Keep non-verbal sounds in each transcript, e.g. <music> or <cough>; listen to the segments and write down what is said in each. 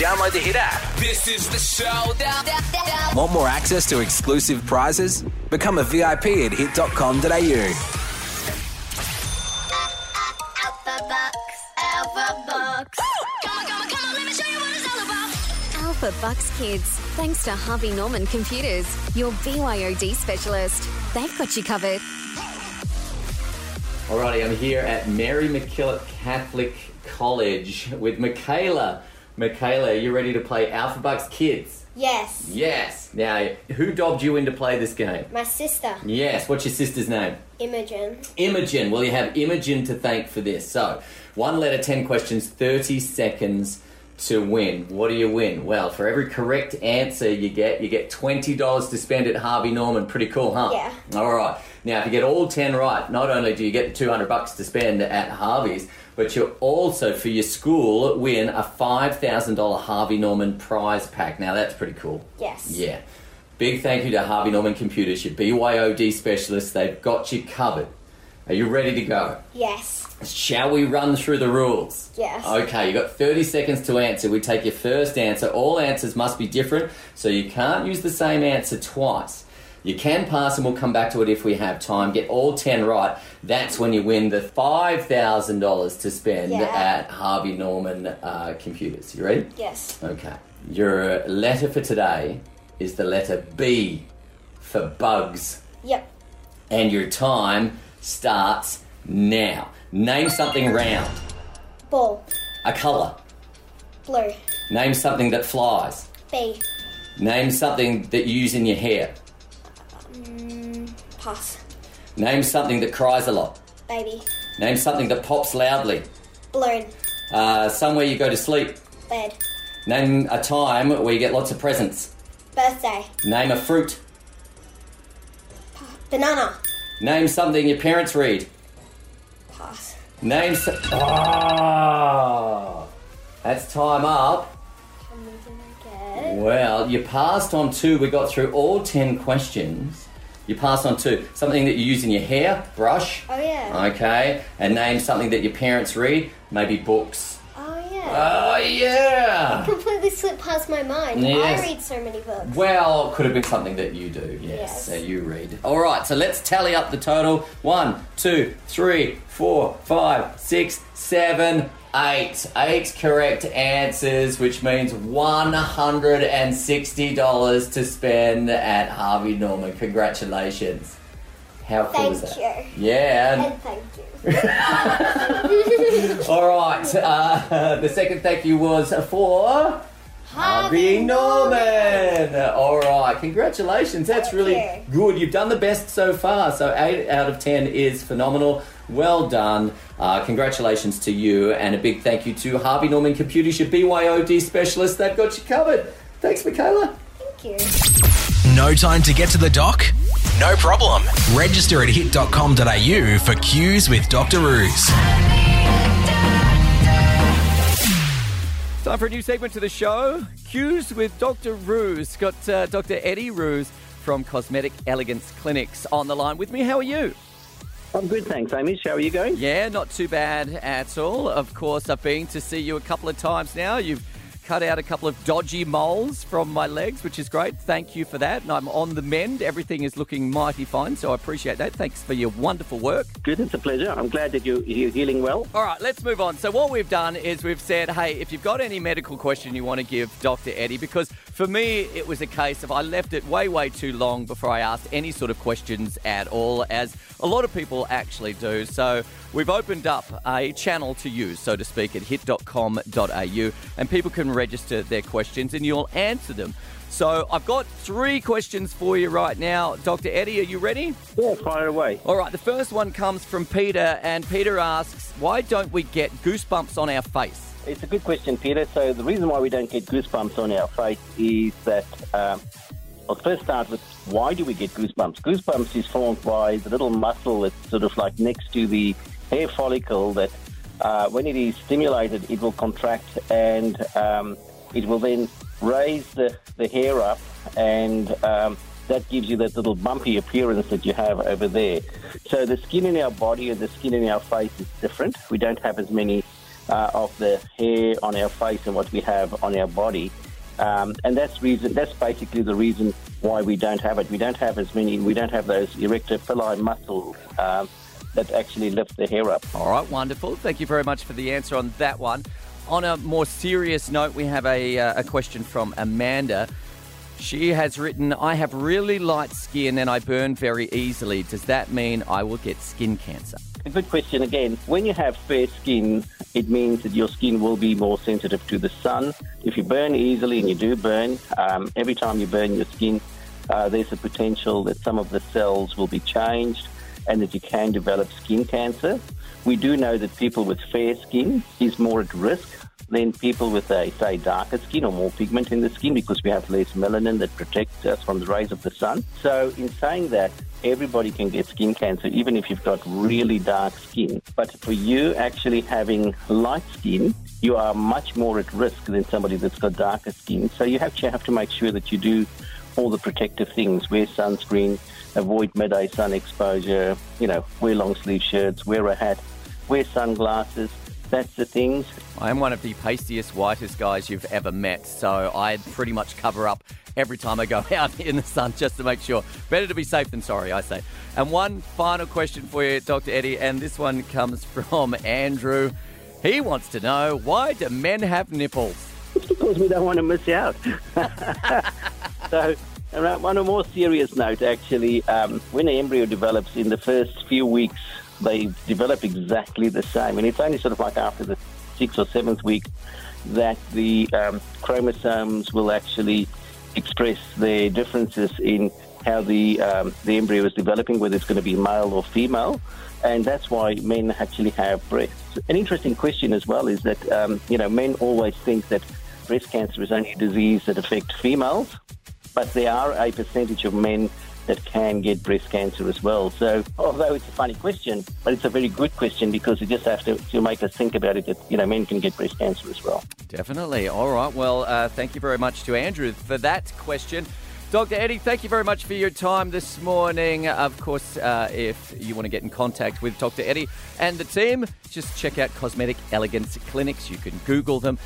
download the Hit app. This is the showdown. Want more access to exclusive prizes? Become a VIP at hit.com.au. Alpha Bucks, Alpha Bucks. Come on, come on, come on, let me show you what it's all about. Alpha Bucks Kids, thanks to Harvey Norman Computers, your BYOD specialist. They've got you covered. Alrighty, I'm here at Mary MacKillop Catholic College with Michaela. Michaela, are you ready to play Alpha Bucks Kids? Yes. Yes. Now, who dobbed you in to play this game? My sister, Yes. What's your sister's name? Imogen. Imogen. Well, you have Imogen to thank for this. So, one letter, 10 questions, 30 seconds to win. What do you win? Well, for every correct answer you get, you get $20 to spend at Harvey Norman. Pretty cool, huh? Yeah. All right. Now, if you get all 10 right, not only do you get the 200 bucks to spend at Harvey's, but you'll also, for your school, win a $5,000 Harvey Norman prize pack. Now, that's pretty cool. Yes. Yeah. Big thank you to Harvey Norman Computers, your BYOD specialists. They've got you covered. Are you ready to go? Yes. Shall we run through the rules? Yes. Okay, you've got 30 seconds to answer. We take your first answer. All answers must be different, so you can't use the same answer twice. You can pass and we'll come back to it if we have time. Get all 10 right. That's when you win the $5,000 to spend Yeah. at Harvey Norman uh, Computers. You ready? Yes. Okay. Your letter for today is the letter B for bugs. Yep. And your time starts now. Name something round. Ball. A colour. Blue. Name something that flies. B. Name something that you use in your hair. Mm, pass. Name something that cries a lot. Baby. Name something that pops loudly. Balloon. Uh, somewhere you go to sleep. Bed. Name a time where you get lots of presents. Birthday. Name a fruit. Banana. Name something your parents read. Pass. Name. So- oh, that's time up. How many did I get? Well, you passed on two. We got through all ten questions. You pass on two. Something that you use in your hair, brush. Oh yeah. Okay. And name something that your parents read. Maybe books. Oh yeah. Yeah. Completely slipped past my mind. Yes. I read so many books. Well, could have been something that you do. Yes, Yes. that you read. All right. So let's tally up the total. One, two, three, four, five, six, seven, eight. Eight correct answers, which means one hundred and sixty dollars to spend at Harvey Norman. Congratulations. How cool Thank is that? you. Yeah. And thank you. <laughs> All right. Uh, the second thank you was for Harvey Norman. All right. Congratulations. That's Thank really you. good. You've done the best so far. So eight out of ten is phenomenal. Well done. Uh, congratulations to you, and a big thank you to Harvey Norman Computers, your BYOD specialist. They've got you covered. Thanks, Michaela. Thank you. No time to get to the doc? No problem. Register at hit.com.au for Q's with Dr. Ruse. Time for a new segment to the show. Cues with Dr. Ruse. Got uh, Dr. Eddie Ruse from Cosmetic Elegance Clinics on the line with me. How are you? I'm good, thanks, Hamish. How are you going? Yeah, not too bad at all. Of course, I've been to see you a couple of times now. You've cut out a couple of dodgy moles from my legs, which is great. Thank you for that. And I'm on the mend. Everything is looking mighty fine, so I appreciate that. Thanks for your wonderful work. Good, it's a pleasure. I'm glad that you, you're healing well. All right, let's move on. So, what we've done is we've said, hey, if you've got any medical question you want to give Dr. Eddie, because for me, it was a case of I left it way, way too long before I asked any sort of questions at all, as a lot of people actually do. So, we've opened up a channel to use, so to speak, at hit.com.au, and people can register their questions and you'll answer them. So, I've got three questions for you right now. Dr. Eddie, are you ready? Yeah, fire away. All right, the first one comes from Peter, and Peter asks, Why don't we get goosebumps on our face? It's a good question, Peter. So the reason why we don't get goosebumps on our face is that. Um, I'll first start with why do we get goosebumps? Goosebumps is formed by the little muscle that's sort of like next to the hair follicle that uh, when it is stimulated, it will contract and um, it will then raise the, the hair up and um, that gives you that little bumpy appearance that you have over there. So the skin in our body and the skin in our face is different. We don't have as many uh, of the hair on our face and what we have on our body. Um, and that's reason. That's basically the reason why we don't have it. We don't have as many. We don't have those arrector pili muscles um, that actually lift the hair up. All right, wonderful. Thank you very much for the answer on that one. On a more serious note, we have a, uh, a question from Amanda. She has written, I have really light skin and I burn very easily. Does that mean I will get skin cancer? A good question again. When you have fair skin, it means that your skin will be more sensitive to the sun. If you burn easily, and you do burn, um, every time you burn your skin, uh, there's a potential that some of the cells will be changed and that you can develop skin cancer. We do know that people with fair skin is more at risk than people with a, say, darker skin or more pigment in the skin because we have less melanin that protects us from the rays of the sun. So, in saying that, everybody can get skin cancer, even if you've got really dark skin. But for you actually having light skin, you are much more at risk than somebody that's got darker skin. So, you actually have to make sure that you do all the protective things wear sunscreen, avoid midday sun exposure, you know, wear long sleeve shirts, wear a hat, wear sunglasses. That's the things. I am one of the pastiest, whitest guys you've ever met, so I pretty much cover up every time I go <laughs> out in the sun just to make sure. Better to be safe than sorry, I say. And one final question for you, Dr. Eddie, and this one comes <laughs> from Andrew. He wants to know why do men have nipples? It's because we don't want to miss out. <laughs> so, on a more serious note, actually, um, when an embryo develops in the first few weeks, they develop exactly the same. And it's only sort of like after the sixth or seventh week that the um, chromosomes will actually express their differences in how the um, the embryo is developing, whether it's going to be male or female, and that's why men actually have breasts. An interesting question as well is that um, you know men always think that breast cancer is only a disease that affects females, but there are a percentage of men that can get breast cancer as well. So, although it's a funny question, but it's a very good question because you just have to, to make us think about it that you know men can get breast cancer as well. Definitely. All right. Well, uh, thank you very much to Andrew for that question. Dr. Eddie, thank you very much for your time this morning. Of course, uh, if you want to get in contact with Dr. Eddie and the team, just check out Cosmetic Elegance Clinics. You can Google them.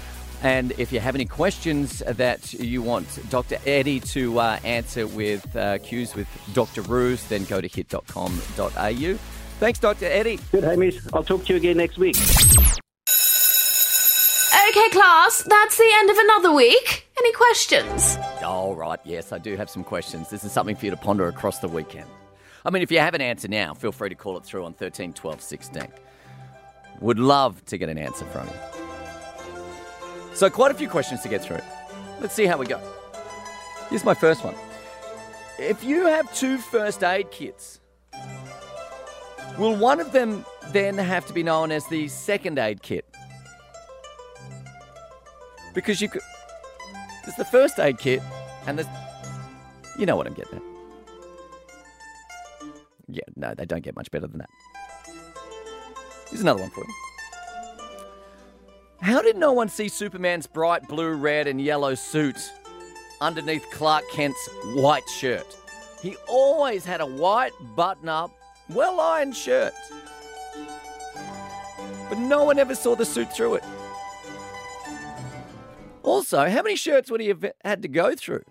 And if you have any questions that you want Dr. Eddie to uh, answer with uh, cues with Dr. Ruse, then go to hit.com.au. Thanks, Dr. Eddie. Good, Hamish. I'll talk to you again next week. Okay, class, that's the end of another week. Any questions? All right, yes, I do have some questions. This is something for you to ponder across the weekend. I mean, if you have an answer now, feel free to call it through on 13 12 16. Would love to get an answer from you. So, quite a few questions to get through. Let's see how we go. Here's my first one. If you have two first aid kits, will one of them then have to be known as the second aid kit? Because you could. There's the first aid kit, and there's. You know what I'm getting at. Yeah, no, they don't get much better than that. Here's another one for you. How did no one see Superman's bright blue, red, and yellow suit underneath Clark Kent's white shirt? He always had a white button up, well ironed shirt. But no one ever saw the suit through it. Also, how many shirts would he have had to go through?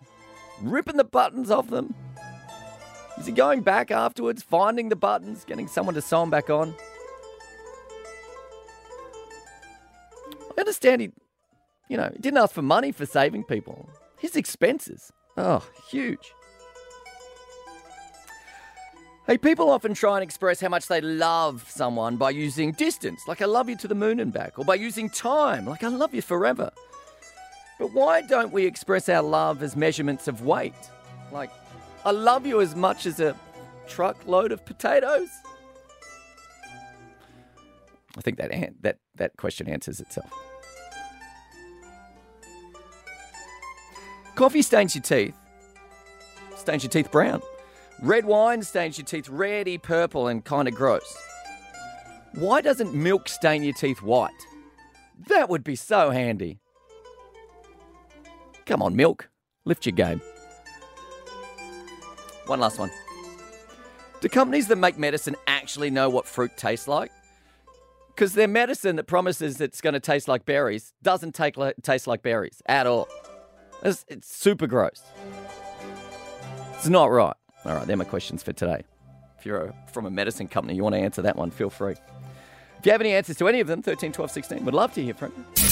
Ripping the buttons off them? Is he going back afterwards, finding the buttons, getting someone to sew them back on? He, you know, he didn't ask for money for saving people. His expenses, oh, huge. Hey, people often try and express how much they love someone by using distance, like I love you to the moon and back, or by using time, like I love you forever. But why don't we express our love as measurements of weight? Like, I love you as much as a truckload of potatoes? I think that an- that that question answers itself. Coffee stains your teeth. Stains your teeth brown. Red wine stains your teeth reddy purple and kind of gross. Why doesn't milk stain your teeth white? That would be so handy. Come on, milk. Lift your game. One last one. Do companies that make medicine actually know what fruit tastes like? Because their medicine that promises it's going to taste like berries doesn't take taste like berries at all. It's, it's super gross. It's not right. All right, they're my questions for today. If you're a, from a medicine company, you want to answer that one, feel free. If you have any answers to any of them, 13, 12, 16, would love to hear from you.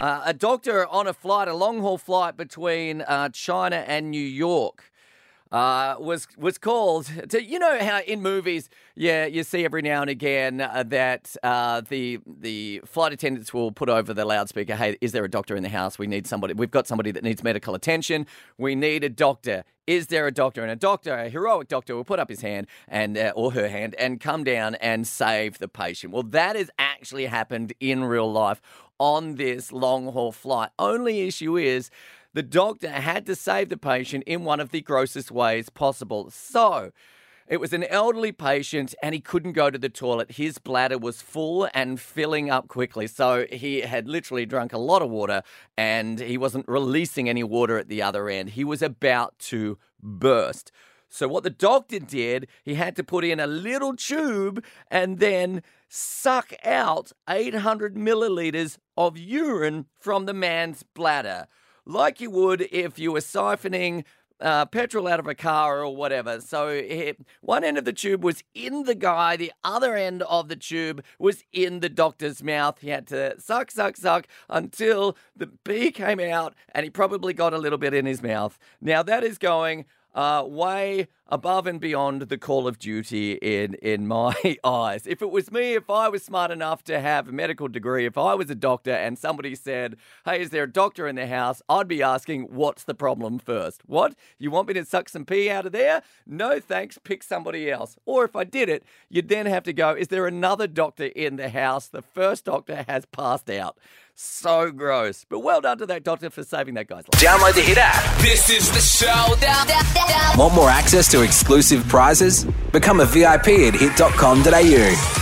Uh, a doctor on a flight, a long haul flight between uh, China and New York. Uh, was was called to you know how in movies yeah you see every now and again uh, that uh, the the flight attendants will put over the loudspeaker hey is there a doctor in the house? We need somebody we've got somebody that needs medical attention. We need a doctor. Is there a doctor? And a doctor a heroic doctor will put up his hand and uh, or her hand and come down and save the patient. Well that has actually happened in real life on this long haul flight. Only issue is the doctor had to save the patient in one of the grossest ways possible. So, it was an elderly patient and he couldn't go to the toilet. His bladder was full and filling up quickly. So, he had literally drunk a lot of water and he wasn't releasing any water at the other end. He was about to burst. So, what the doctor did, he had to put in a little tube and then suck out 800 milliliters of urine from the man's bladder like you would if you were siphoning uh, petrol out of a car or whatever. So it, one end of the tube was in the guy, the other end of the tube was in the doctor's mouth. He had to suck, suck, suck until the bee came out, and he probably got a little bit in his mouth. Now that is going uh, way above and beyond the call of duty in in my <laughs> eyes. If it was me, if I was smart enough to have a medical degree, if I was a doctor and somebody said, "Hey, is there a doctor in the house?" I'd be asking, "What's the problem first? What? You want me to suck some pee out of there? No, thanks. Pick somebody else." Or if I did it, you'd then have to go, "Is there another doctor in the house? The first doctor has passed out." So gross. But well done to that doctor for saving that guy's life. Download the Hit app. This is the showdown. Want more access to exclusive prizes? Become a VIP at hit.com.au.